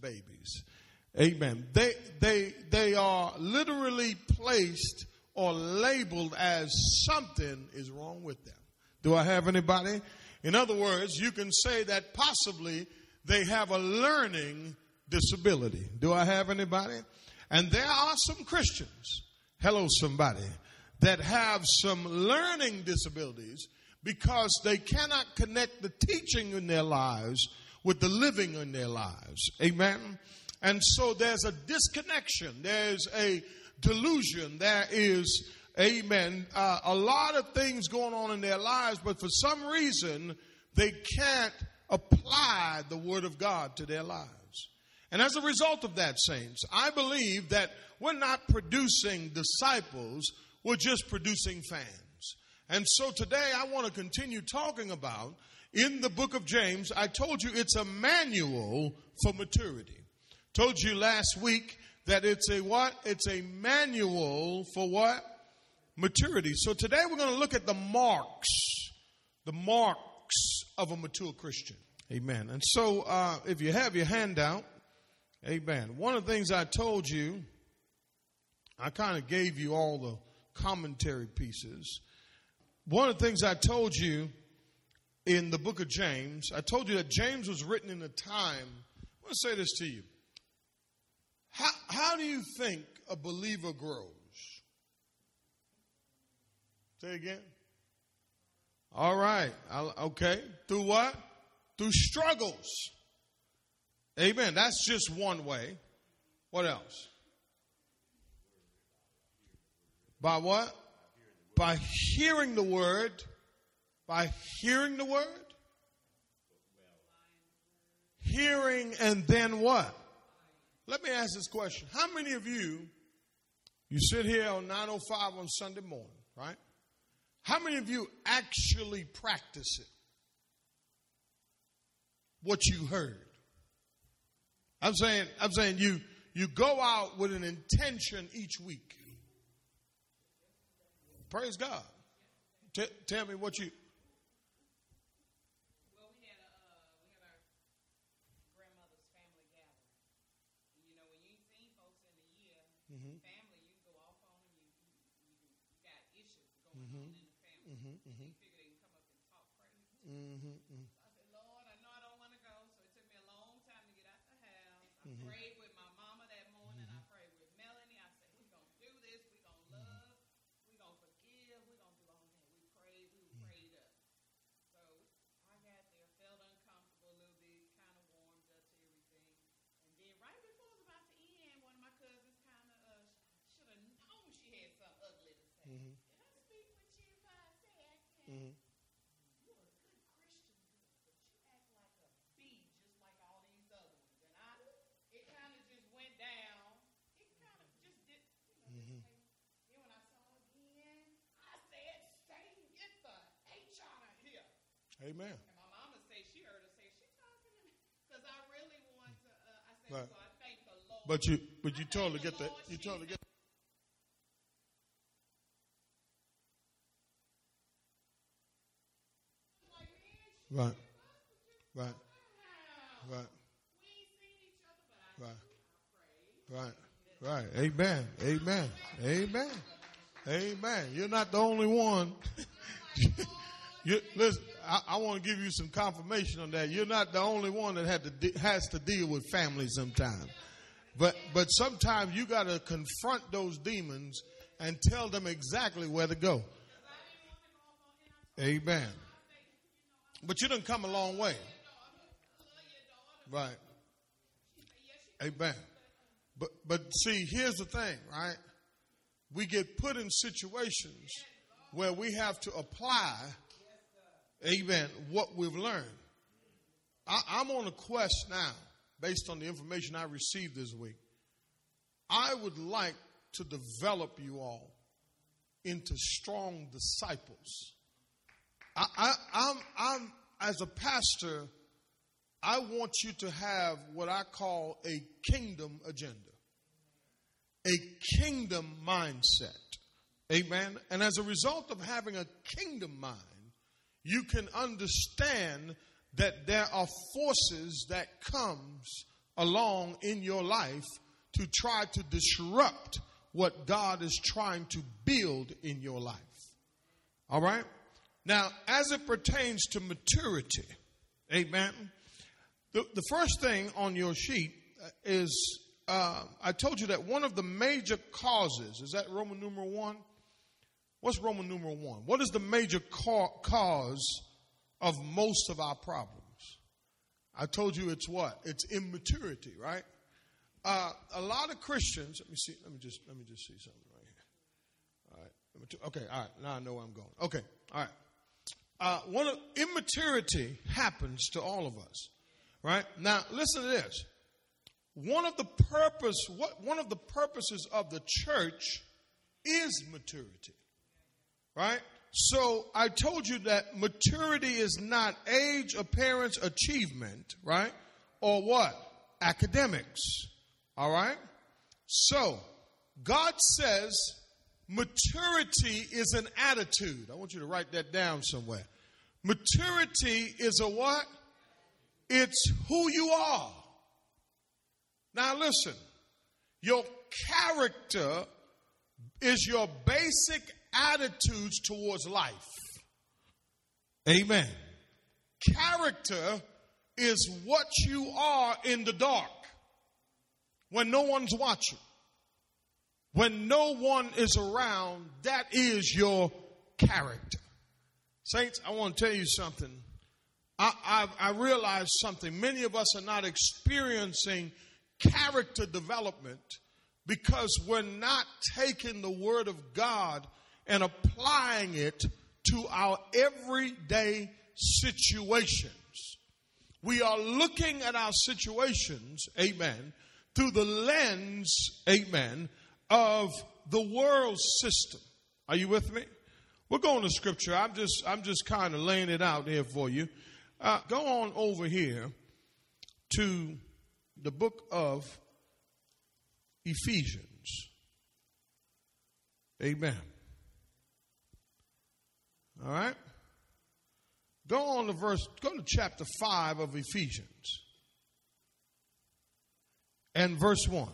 babies. Amen. They, they, they are literally placed or labeled as something is wrong with them. Do I have anybody? In other words, you can say that possibly they have a learning disability. Do I have anybody? And there are some Christians, hello somebody, that have some learning disabilities because they cannot connect the teaching in their lives with the living in their lives. Amen. And so there's a disconnection. There's a delusion. There is, amen, uh, a lot of things going on in their lives, but for some reason, they can't apply the Word of God to their lives. And as a result of that, saints, I believe that we're not producing disciples, we're just producing fans. And so today I want to continue talking about in the book of James, I told you it's a manual for maturity. Told you last week that it's a what? It's a manual for what? Maturity. So today we're going to look at the marks, the marks of a mature Christian. Amen. And so uh, if you have your handout, amen. One of the things I told you, I kind of gave you all the commentary pieces. One of the things I told you in the book of James, I told you that James was written in a time. I want to say this to you. How, how do you think a believer grows? Say again. All right. I'll, okay. Through what? Through struggles. Amen. That's just one way. What else? By what? By hearing the word. By hearing the word. Hearing and then what? Let me ask this question. How many of you, you sit here on 905 on Sunday morning, right? How many of you actually practice it? What you heard. I'm saying, I'm saying you, you go out with an intention each week. Praise God. T- tell me what you, Mm-hmm. Mm-hmm. Amen. And my mama say she heard her say she talking to me because I really want to. Uh, I said, right. so I thank the Lord. But you, but you told her to get that. You told her to get. Right. Right. Right. Right. Right. Right. Amen. Amen. Amen. Amen. You're not the only one. you, listen, I, I want to give you some confirmation on that. You're not the only one that had to de- has to deal with family sometimes. But but sometimes you got to confront those demons and tell them exactly where to go. Amen. But you didn't come a long way. Right. Amen. But but see, here's the thing, right? We get put in situations where we have to apply amen, what we've learned. I, am on a quest now, based on the information I received this week. I would like to develop you all into strong disciples. I, I, I'm, I'm, as a pastor, I want you to have what I call a kingdom agenda, a kingdom mindset. Amen. And as a result of having a kingdom mind, you can understand that there are forces that comes along in your life to try to disrupt what God is trying to build in your life. All right? Now, as it pertains to maturity, amen. The, the first thing on your sheet is uh, I told you that one of the major causes is that Roman numeral one. What's Roman numeral one? What is the major ca- cause of most of our problems? I told you it's what? It's immaturity, right? Uh, a lot of Christians. Let me see. Let me just let me just see something right here. All right. Okay. All right. Now I know where I'm going. Okay. All right. Uh, one of immaturity happens to all of us, right? Now listen to this. One of the purpose, what one of the purposes of the church is maturity, right? So I told you that maturity is not age, appearance, achievement, right? Or what? Academics. All right? So God says maturity is an attitude. I want you to write that down somewhere. Maturity is a what? It's who you are. Now listen, your character is your basic attitudes towards life. Amen. Character is what you are in the dark when no one's watching. When no one is around, that is your character. Saints, I want to tell you something. I, I, I realize something. Many of us are not experiencing character development because we're not taking the Word of God and applying it to our everyday situations. We are looking at our situations, amen, through the lens, amen, of the world system. Are you with me? We're going to scripture. I'm just, I'm just kind of laying it out there for you. Uh, go on over here to the book of Ephesians. Amen. All right? Go on to verse, go to chapter 5 of Ephesians and verse 1.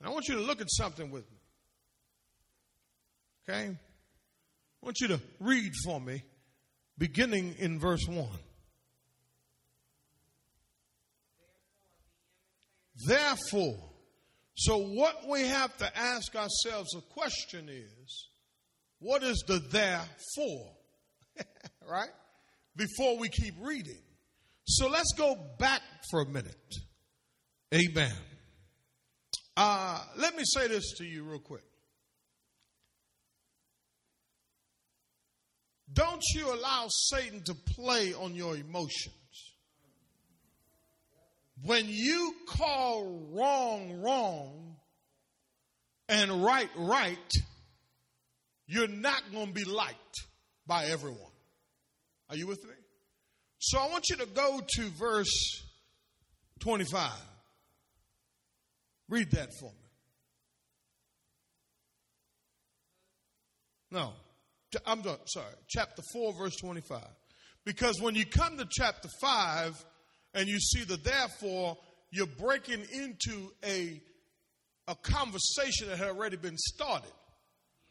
And I want you to look at something with me. Okay? I want you to read for me, beginning in verse 1. Therefore, so what we have to ask ourselves a question is, what is the therefore? right? Before we keep reading. So let's go back for a minute. Amen. Uh, let me say this to you real quick. Don't you allow Satan to play on your emotions. When you call wrong wrong and right right, you're not going to be liked by everyone. Are you with me? So I want you to go to verse 25. Read that for me. No, I'm sorry, chapter 4, verse 25. Because when you come to chapter 5 and you see the therefore, you're breaking into a, a conversation that had already been started.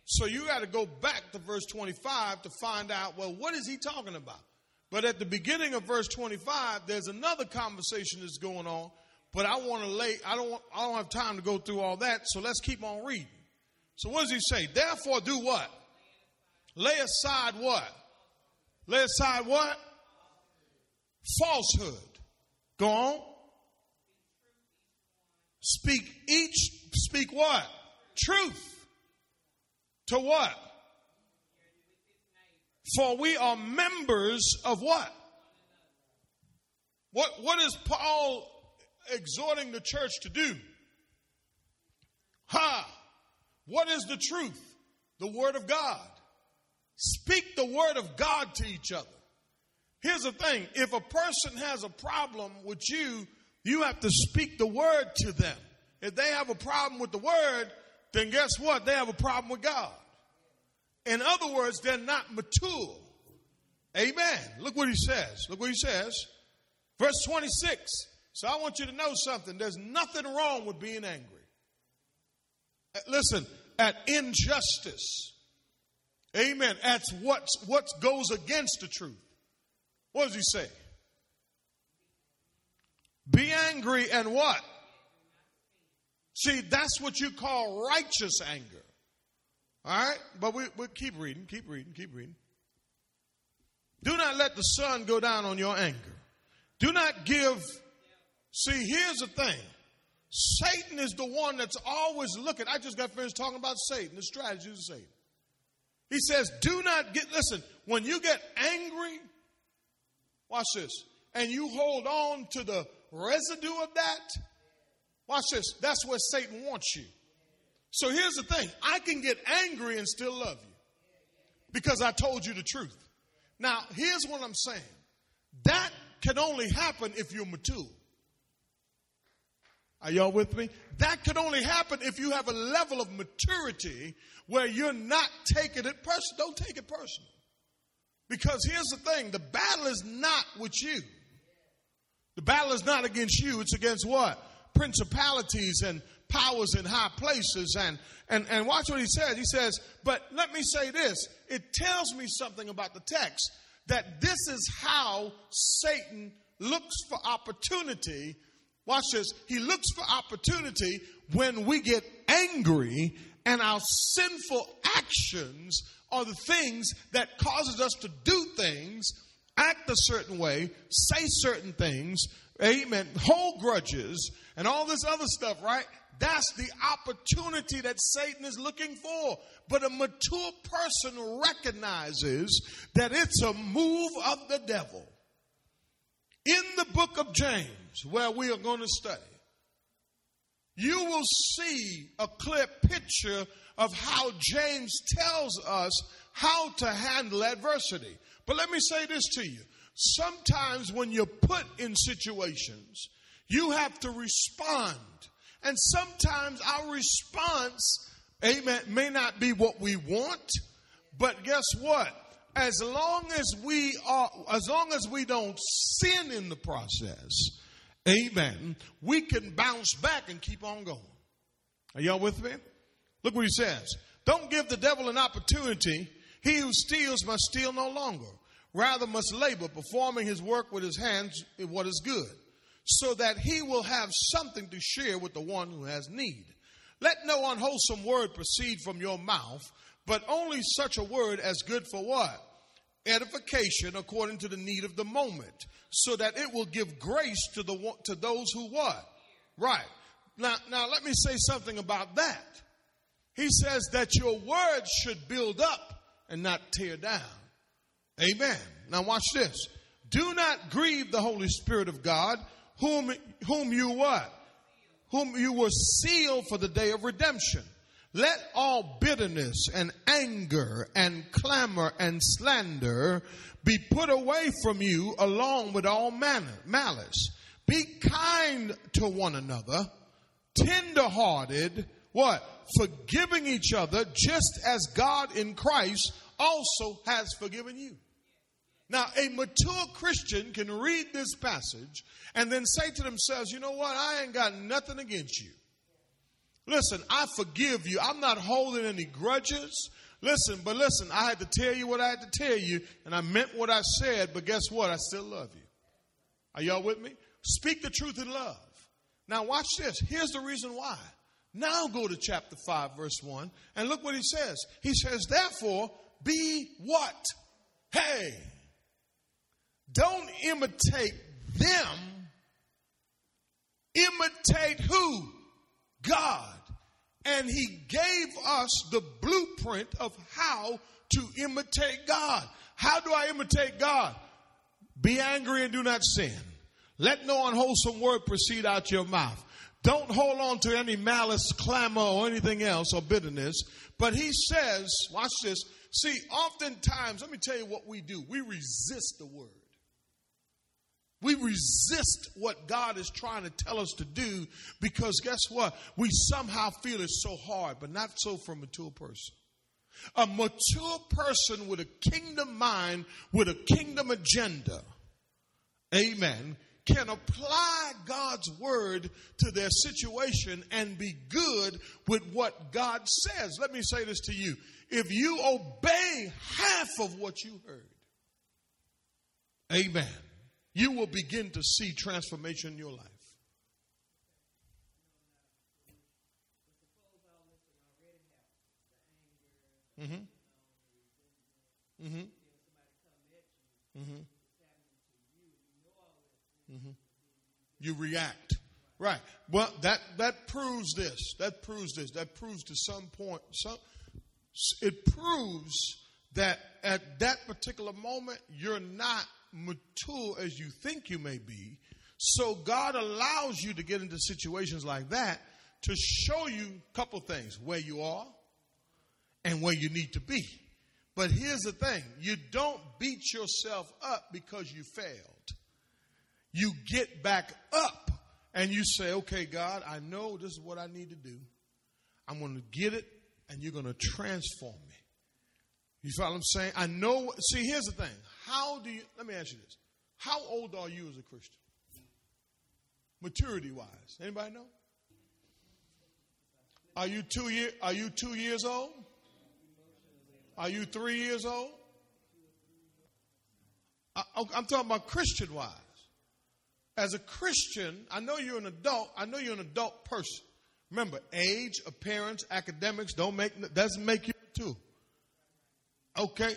So you got to go back to verse 25 to find out, well, what is he talking about? But at the beginning of verse 25, there's another conversation that's going on, but I want to lay, I don't, want, I don't have time to go through all that, so let's keep on reading. So what does he say? Therefore do what? Lay aside what? Lay aside what? Falsehood. Go on. Speak each, speak what? Truth to what? For we are members of what? What, what is Paul exhorting the church to do? Ha! What is the truth? The Word of God. Speak the Word of God to each other. Here's the thing if a person has a problem with you, you have to speak the Word to them. If they have a problem with the Word, then guess what? They have a problem with God. In other words, they're not mature. Amen. Look what he says. Look what he says. Verse 26 So I want you to know something. There's nothing wrong with being angry. Uh, listen, at injustice. Amen. That's what, what goes against the truth. What does he say? Be angry and what? See, that's what you call righteous anger. All right? But we, we keep reading, keep reading, keep reading. Do not let the sun go down on your anger. Do not give. See, here's the thing Satan is the one that's always looking. I just got finished talking about Satan, the strategies of Satan. He says, Do not get, listen, when you get angry, watch this, and you hold on to the residue of that, watch this, that's where Satan wants you. So here's the thing I can get angry and still love you because I told you the truth. Now, here's what I'm saying that can only happen if you're mature. Are y'all with me? That could only happen if you have a level of maturity where you're not taking it personal. Don't take it personal. Because here's the thing the battle is not with you. The battle is not against you, it's against what? Principalities and powers in high places. And, and, and watch what he says. He says, But let me say this it tells me something about the text that this is how Satan looks for opportunity. Watch this. He looks for opportunity when we get angry and our sinful actions are the things that causes us to do things, act a certain way, say certain things, amen, hold grudges and all this other stuff, right? That's the opportunity that Satan is looking for. But a mature person recognizes that it's a move of the devil. In the book of James, where we are going to study, you will see a clear picture of how James tells us how to handle adversity. But let me say this to you. Sometimes when you're put in situations, you have to respond and sometimes our response, amen, may not be what we want, but guess what? As long as we are, as long as we don't sin in the process, amen, we can bounce back and keep on going. Are y'all with me? Look what he says. Don't give the devil an opportunity. He who steals must steal no longer. Rather must labor, performing his work with his hands in what is good so that he will have something to share with the one who has need. Let no unwholesome word proceed from your mouth, but only such a word as good for what? Edification according to the need of the moment, so that it will give grace to the to those who what? Right. Now, now let me say something about that. He says that your words should build up and not tear down. Amen. Now watch this. Do not grieve the Holy Spirit of God whom, whom you what? Whom you were sealed for the day of redemption. Let all bitterness and anger and clamor and slander be put away from you along with all manner, malice. Be kind to one another, tenderhearted, what? Forgiving each other just as God in Christ also has forgiven you. Now, a mature Christian can read this passage and then say to themselves, you know what? I ain't got nothing against you. Listen, I forgive you. I'm not holding any grudges. Listen, but listen, I had to tell you what I had to tell you, and I meant what I said, but guess what? I still love you. Are y'all with me? Speak the truth in love. Now, watch this. Here's the reason why. Now go to chapter 5, verse 1, and look what he says. He says, Therefore, be what? Hey, don't imitate them. Imitate who? God. And He gave us the blueprint of how to imitate God. How do I imitate God? Be angry and do not sin. Let no unwholesome word proceed out your mouth. Don't hold on to any malice, clamor, or anything else, or bitterness. But he says, watch this. See, oftentimes, let me tell you what we do. We resist the word. We resist what God is trying to tell us to do because guess what? We somehow feel it's so hard, but not so for a mature person. A mature person with a kingdom mind, with a kingdom agenda, amen, can apply God's word to their situation and be good with what God says. Let me say this to you. If you obey half of what you heard, amen, you will begin to see transformation in your life. Mm-hmm. Mm-hmm. Mm-hmm. Mm-hmm. You react. Right. Well, that, that proves this. That proves this. That proves to some point, some, it proves that at that particular moment, you're not mature as you think you may be. So God allows you to get into situations like that to show you a couple things where you are and where you need to be. But here's the thing you don't beat yourself up because you failed. You get back up and you say, okay, God, I know this is what I need to do. I'm going to get it and you're going to transform me. You follow what I'm saying? I know. See, here's the thing. How do you, let me ask you this. How old are you as a Christian? Maturity wise. Anybody know? Are you two year, are you two years old? Are you three years old? I, I'm talking about Christian wise. As a Christian, I know you're an adult. I know you're an adult person. Remember, age, appearance, academics don't make doesn't make you two. Okay,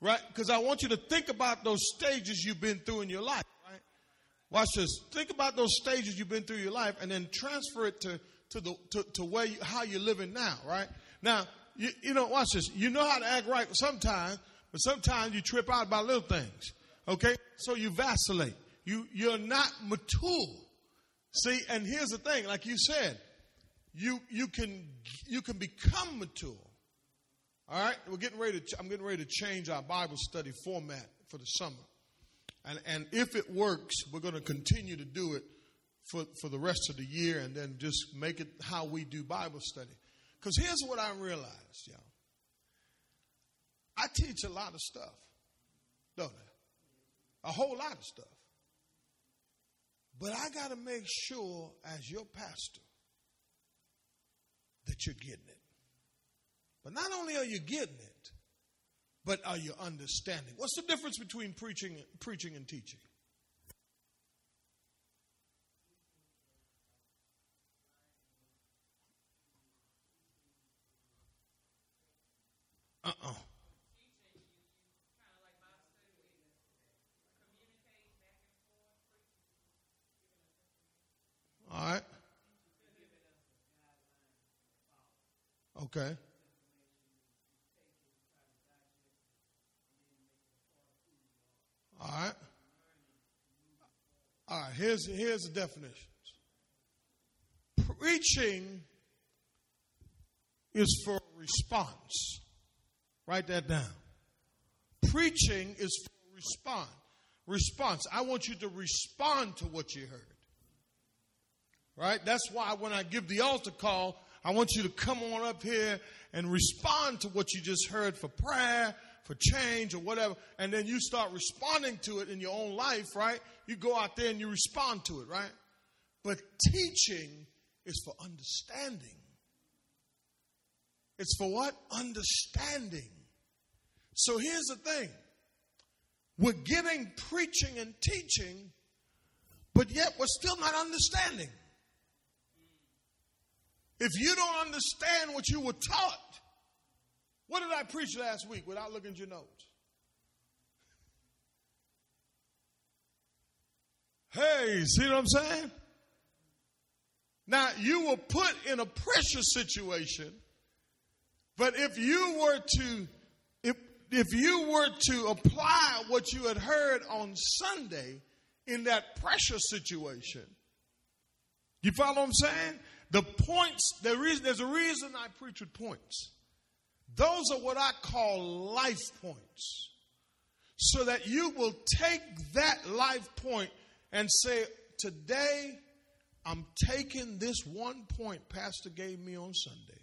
right? Because I want you to think about those stages you've been through in your life. Right? Watch this. Think about those stages you've been through your life, and then transfer it to to the to, to where you, how you're living now. Right now, you, you know, watch this. You know how to act right sometimes, but sometimes you trip out by little things. Okay? So you vacillate. You, you're not mature. See, and here's the thing, like you said, you, you can, you can become mature. All right? We're getting ready to, I'm getting ready to change our Bible study format for the summer. And, and if it works, we're going to continue to do it for, for the rest of the year and then just make it how we do Bible study. Because here's what I realized, y'all. I teach a lot of stuff, don't I? A whole lot of stuff. But I got to make sure, as your pastor, that you're getting it. But not only are you getting it, but are you understanding? What's the difference between preaching, preaching and teaching? Uh uh All right. Okay. All right. All right. Here's here's the definitions. Preaching is for response. Write that down. Preaching is for response. Response. I want you to respond to what you heard. Right? That's why when I give the altar call, I want you to come on up here and respond to what you just heard for prayer, for change, or whatever. And then you start responding to it in your own life, right? You go out there and you respond to it, right? But teaching is for understanding. It's for what? Understanding. So here's the thing we're getting preaching and teaching, but yet we're still not understanding. If you don't understand what you were taught, what did I preach last week without looking at your notes? Hey, see what I'm saying? Now, you were put in a pressure situation, but if you were to if if you were to apply what you had heard on Sunday in that pressure situation, you follow what I'm saying? The points, there is, there's a reason I preach with points. Those are what I call life points. So that you will take that life point and say, Today, I'm taking this one point Pastor gave me on Sunday.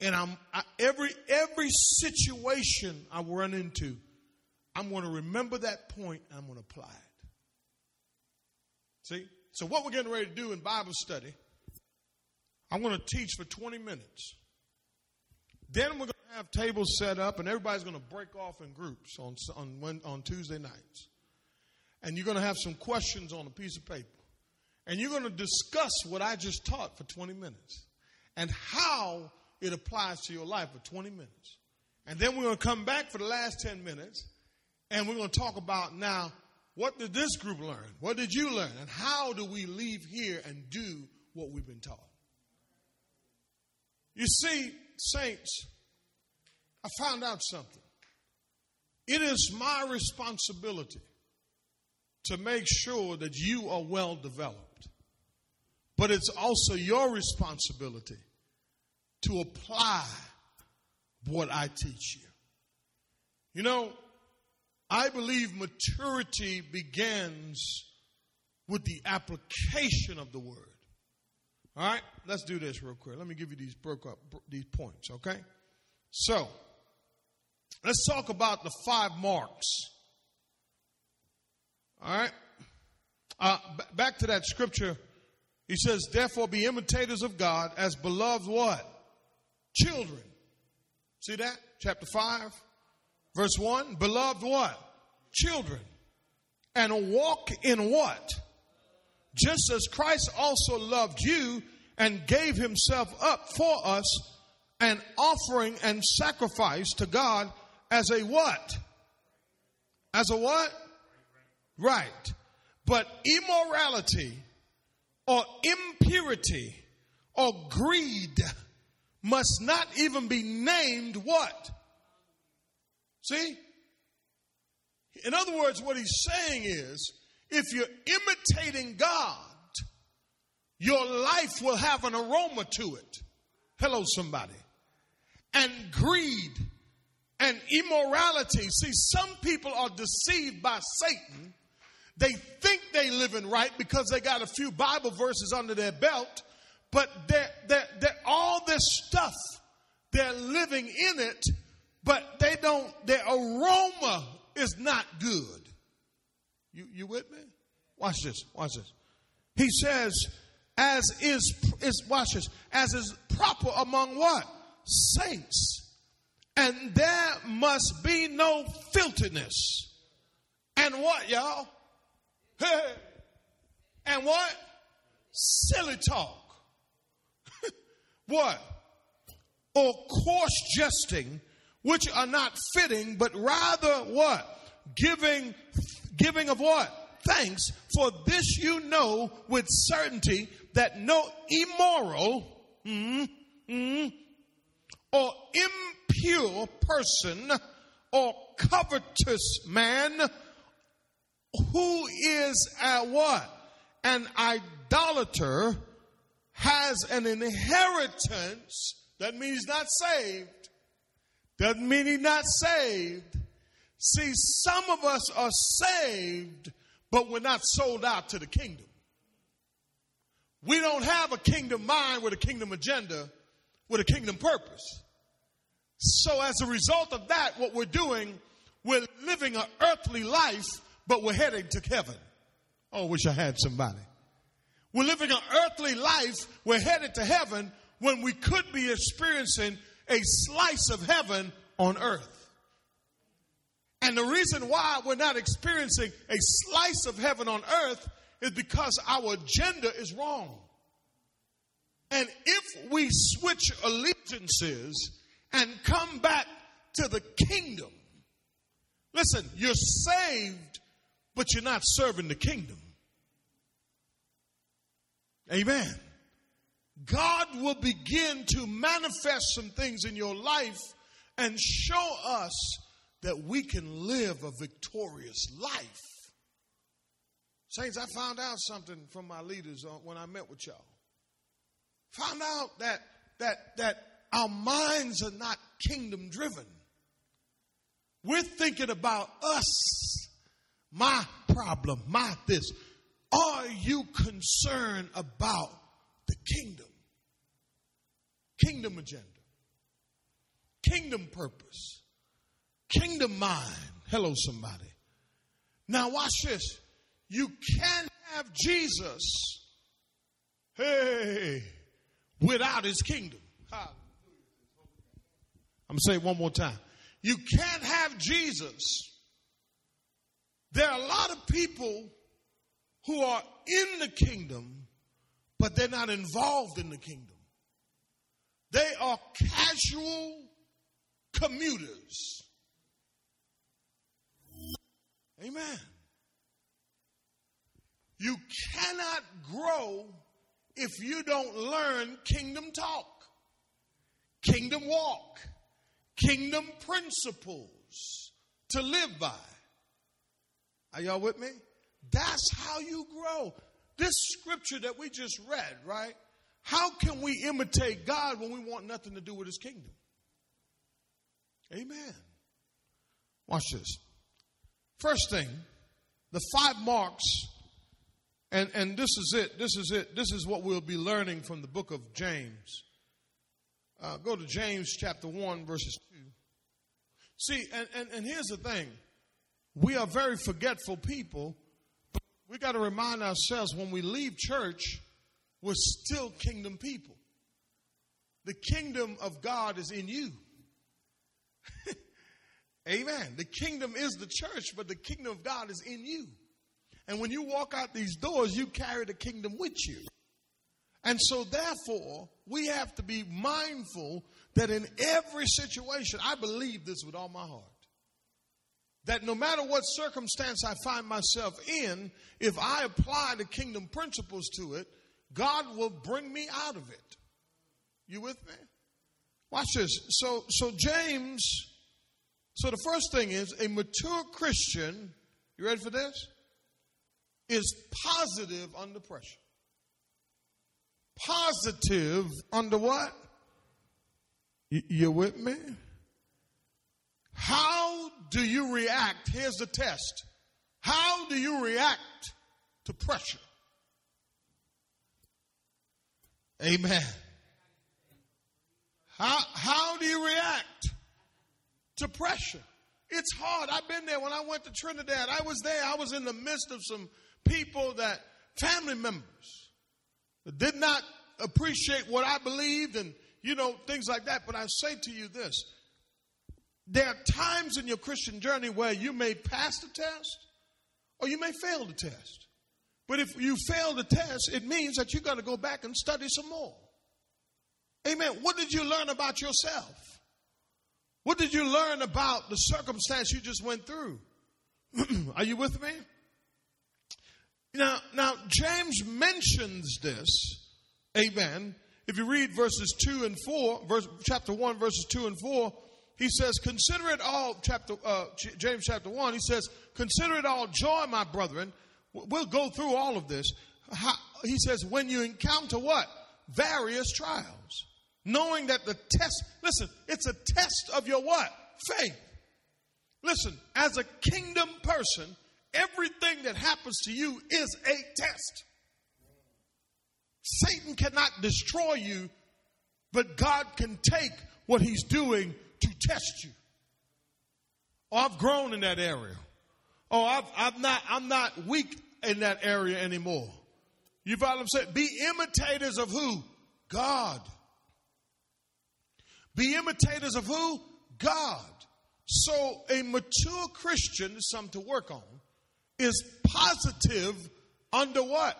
And I'm I, every every situation I run into, I'm going to remember that point and I'm going to apply it. See? So, what we're getting ready to do in Bible study, I'm going to teach for 20 minutes. Then we're going to have tables set up, and everybody's going to break off in groups on, on, on Tuesday nights. And you're going to have some questions on a piece of paper. And you're going to discuss what I just taught for 20 minutes and how it applies to your life for 20 minutes. And then we're going to come back for the last 10 minutes and we're going to talk about now what did this group learn? What did you learn? And how do we leave here and do what we've been taught? You see, saints, I found out something. It is my responsibility to make sure that you are well developed. But it's also your responsibility to apply what I teach you. You know, I believe maturity begins with the application of the word. All right, let's do this real quick. Let me give you these broke up these points, okay? So, let's talk about the five marks. All right? Uh, b- back to that scripture. He says, therefore be imitators of God as beloved what? Children. See that? Chapter 5, verse 1. Beloved what? Children. And walk in what? Just as Christ also loved you and gave himself up for us, an offering and sacrifice to God as a what? As a what? Right. But immorality or impurity or greed must not even be named what? See? In other words, what he's saying is if you're imitating God, your life will have an aroma to it. Hello, somebody. And greed and immorality. See, some people are deceived by Satan. They think they're living right because they got a few Bible verses under their belt, but they're, they're, they're all this stuff, they're living in it, but they don't, their aroma is not good. You, you with me? Watch this, watch this. He says, as is, is, watch this, as is proper among what? Saints. And there must be no filthiness. And what, y'all? Hey. And what? Silly talk. what? Or coarse jesting, which are not fitting, but rather what? Giving, giving of what? Thanks. For this you know with certainty that no immoral mm, mm, or impure person or covetous man who is a what? An idolater has an inheritance. That means he's not saved. Doesn't mean he's not saved. See, some of us are saved, but we're not sold out to the kingdom. We don't have a kingdom mind with a kingdom agenda, with a kingdom purpose. So as a result of that, what we're doing, we're living an earthly life but we're heading to heaven. Oh, wish I had somebody. We're living an earthly life, we're headed to heaven when we could be experiencing a slice of heaven on earth. And the reason why we're not experiencing a slice of heaven on earth is because our agenda is wrong. And if we switch allegiances and come back to the kingdom, listen, you're saved but you're not serving the kingdom. Amen. God will begin to manifest some things in your life and show us that we can live a victorious life. Saints, I found out something from my leaders when I met with y'all. Found out that that that our minds are not kingdom driven. We're thinking about us my problem, my this. Are you concerned about the kingdom? Kingdom agenda, kingdom purpose, kingdom mind. Hello, somebody. Now, watch this. You can't have Jesus, hey, without his kingdom. Hallelujah. I'm to say it one more time. You can't have Jesus. There are a lot of people who are in the kingdom, but they're not involved in the kingdom. They are casual commuters. Amen. You cannot grow if you don't learn kingdom talk, kingdom walk, kingdom principles to live by. Are y'all with me? That's how you grow. This scripture that we just read, right? How can we imitate God when we want nothing to do with his kingdom? Amen. Watch this. First thing, the five marks, and, and this is it. This is it. This is what we'll be learning from the book of James. Uh, go to James chapter 1, verses 2. See, and, and, and here's the thing we are very forgetful people. we got to remind ourselves when we leave church, we're still kingdom people. The kingdom of God is in you. Amen. The kingdom is the church, but the kingdom of God is in you. And when you walk out these doors, you carry the kingdom with you. And so, therefore, we have to be mindful that in every situation, I believe this with all my heart, that no matter what circumstance I find myself in, if I apply the kingdom principles to it, God will bring me out of it. You with me? Watch this. So, so James, so the first thing is a mature Christian, you ready for this? Is positive under pressure. Positive under what? You with me? How do you react? Here's the test. How do you react to pressure? Amen. How, how do you react to pressure? It's hard. I've been there when I went to Trinidad. I was there. I was in the midst of some people that, family members, that did not appreciate what I believed and, you know, things like that. But I say to you this there are times in your Christian journey where you may pass the test or you may fail the test. But if you fail the test, it means that you got to go back and study some more. Amen. What did you learn about yourself? What did you learn about the circumstance you just went through? Are you with me? Now, now James mentions this. Amen. If you read verses 2 and 4, verse, chapter 1, verses 2 and 4, he says, Consider it all, chapter, uh, James chapter 1, he says, Consider it all joy, my brethren, We'll go through all of this. How, he says, when you encounter what? Various trials. Knowing that the test, listen, it's a test of your what? Faith. Listen, as a kingdom person, everything that happens to you is a test. Satan cannot destroy you, but God can take what he's doing to test you. Oh, I've grown in that area. Oh, I've, I'm not, I'm not weak in that area anymore. You follow what I'm saying? Be imitators of who? God. Be imitators of who? God. So a mature Christian is something to work on. Is positive under what?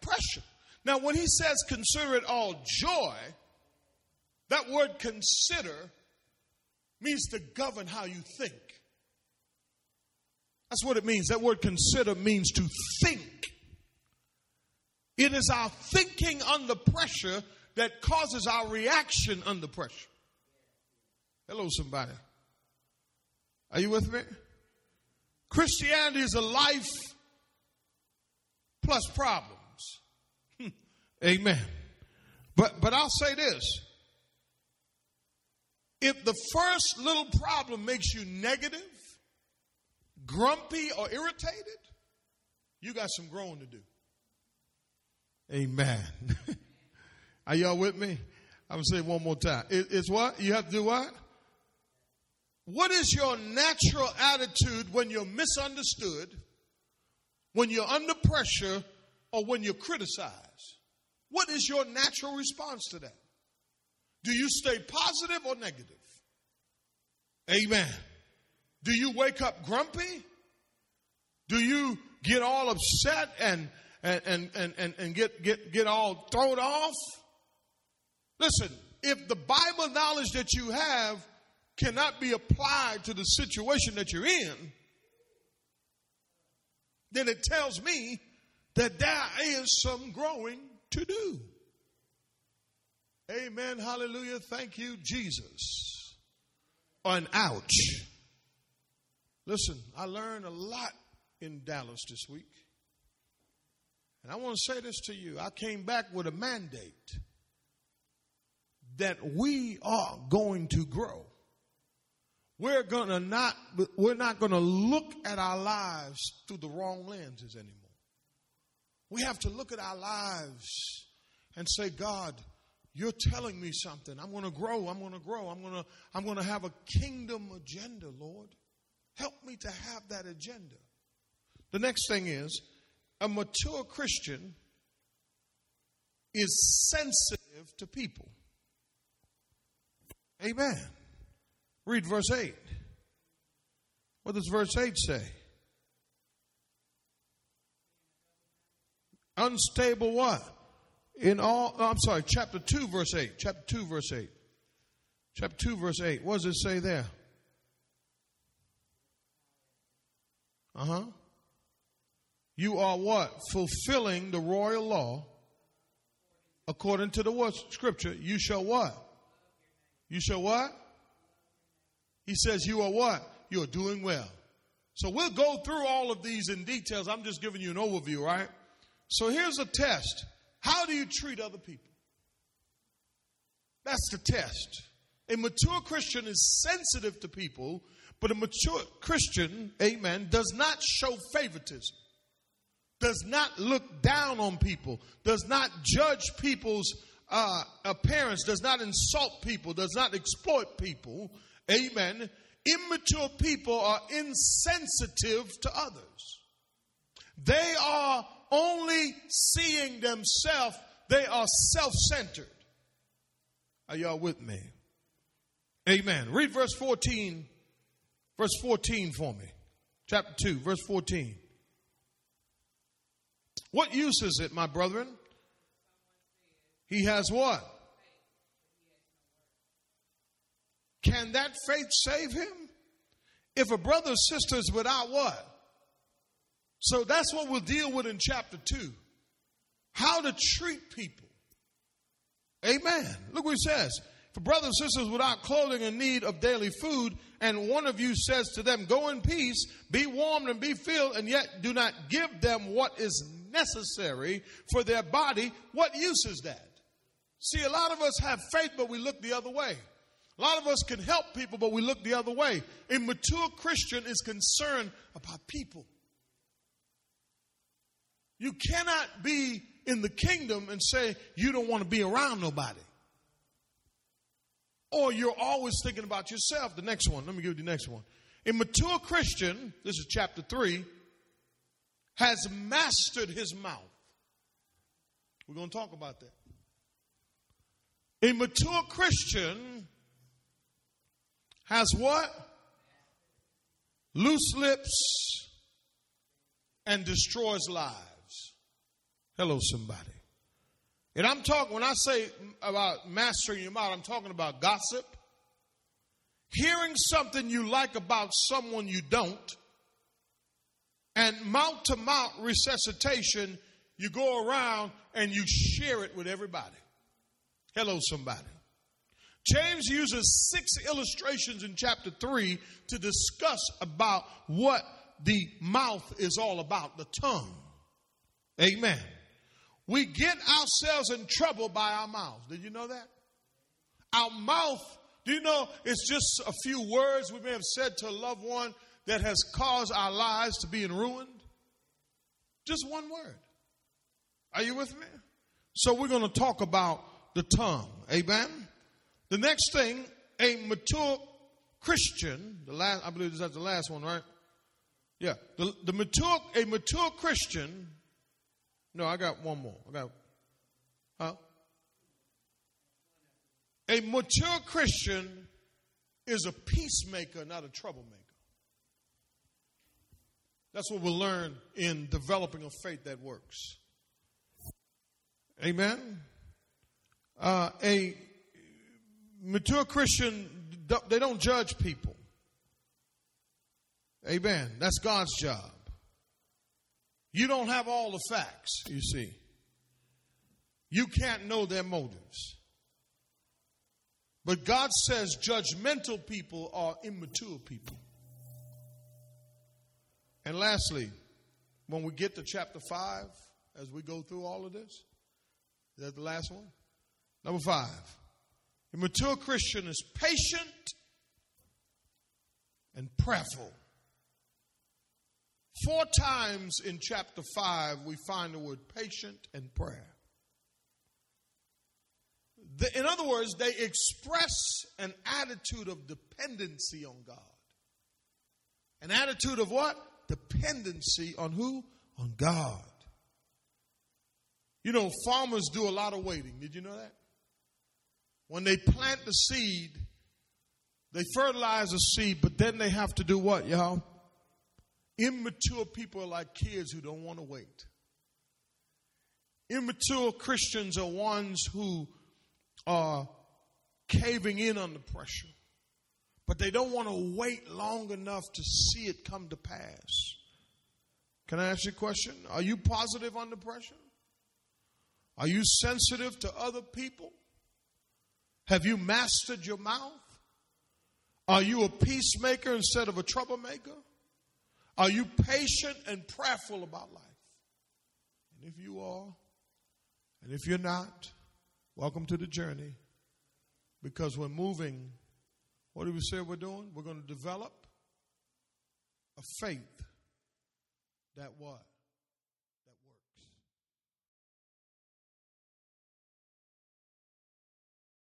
Pressure. Now, when he says consider it all joy, that word consider means to govern how you think. That's what it means. That word consider means to think. It is our thinking under pressure that causes our reaction under pressure. Hello, somebody. Are you with me? Christianity is a life plus problems. Amen. But but I'll say this. If the first little problem makes you negative, grumpy or irritated, you got some growing to do. Amen. Are y'all with me? I'm going to say it one more time. It, it's what? You have to do what? What is your natural attitude when you're misunderstood, when you're under pressure, or when you're criticized? What is your natural response to that? Do you stay positive or negative? Amen. Do you wake up grumpy? Do you get all upset and and and and, and get, get get all thrown off? Listen, if the Bible knowledge that you have cannot be applied to the situation that you're in, then it tells me that there is some growing to do. Amen. Hallelujah. Thank you, Jesus. An ouch. Listen, I learned a lot in Dallas this week. And I want to say this to you. I came back with a mandate that we are going to grow. We're gonna not we're not gonna look at our lives through the wrong lenses anymore. We have to look at our lives and say, God, you're telling me something. I'm to grow. I'm to grow. I'm to I'm to have a kingdom agenda, Lord. Help me to have that agenda. The next thing is a mature Christian is sensitive to people. Amen. Read verse 8. What does verse 8 say? Unstable what? In all, I'm sorry, chapter 2, verse 8. Chapter 2, verse 8. Chapter 2, verse 8. What does it say there? Uh huh. You are what? Fulfilling the royal law according to the what? Scripture. You shall what? You shall what? He says you are what? You are doing well. So we'll go through all of these in details. I'm just giving you an overview, right? So here's a test. How do you treat other people? That's the test. A mature Christian is sensitive to people, but a mature Christian, amen, does not show favoritism, does not look down on people, does not judge people's uh, appearance, does not insult people, does not exploit people. Amen. Immature people are insensitive to others. They are only seeing themselves, they are self centered. Are y'all with me? Amen. Read verse 14, verse 14 for me. Chapter 2, verse 14. What use is it, my brethren? He has what? Can that faith save him? If a brother or sister is without what? So that's what we'll deal with in chapter 2. How to treat people. Amen. Look what he says. For brothers and sisters without clothing in need of daily food, and one of you says to them, Go in peace, be warmed and be filled, and yet do not give them what is necessary for their body, what use is that? See, a lot of us have faith, but we look the other way. A lot of us can help people, but we look the other way. A mature Christian is concerned about people. You cannot be in the kingdom and say you don't want to be around nobody. Or you're always thinking about yourself. The next one, let me give you the next one. A mature Christian, this is chapter 3, has mastered his mouth. We're going to talk about that. A mature Christian has what? Loose lips and destroys lives. Hello, somebody. And I'm talking, when I say about mastering your mouth, I'm talking about gossip, hearing something you like about someone you don't, and mouth to mouth resuscitation, you go around and you share it with everybody. Hello, somebody. James uses six illustrations in chapter 3 to discuss about what the mouth is all about, the tongue. Amen. We get ourselves in trouble by our mouths. Did you know that? Our mouth, do you know it's just a few words we may have said to a loved one that has caused our lives to be in ruin? Just one word. Are you with me? So we're going to talk about the tongue. Amen. The next thing, a mature Christian, the last, I believe that's the last one, right? Yeah. The, the mature, a mature Christian No, I got one more. I got, huh? A mature Christian is a peacemaker, not a troublemaker. That's what we'll learn in developing a faith that works. Amen. Uh, a mature Christian, they don't judge people. Amen. That's God's job. You don't have all the facts, you see. You can't know their motives. But God says judgmental people are immature people. And lastly, when we get to chapter 5, as we go through all of this, is that the last one? Number 5. A mature Christian is patient and prayerful. Four times in chapter 5, we find the word patient and prayer. The, in other words, they express an attitude of dependency on God. An attitude of what? Dependency on who? On God. You know, farmers do a lot of waiting. Did you know that? When they plant the seed, they fertilize the seed, but then they have to do what, y'all? Immature people are like kids who don't want to wait. Immature Christians are ones who are caving in under pressure, but they don't want to wait long enough to see it come to pass. Can I ask you a question? Are you positive under pressure? Are you sensitive to other people? Have you mastered your mouth? Are you a peacemaker instead of a troublemaker? Are you patient and prayerful about life? And if you are, and if you're not, welcome to the journey because we're moving. What do we say we're doing? We're going to develop a faith that what?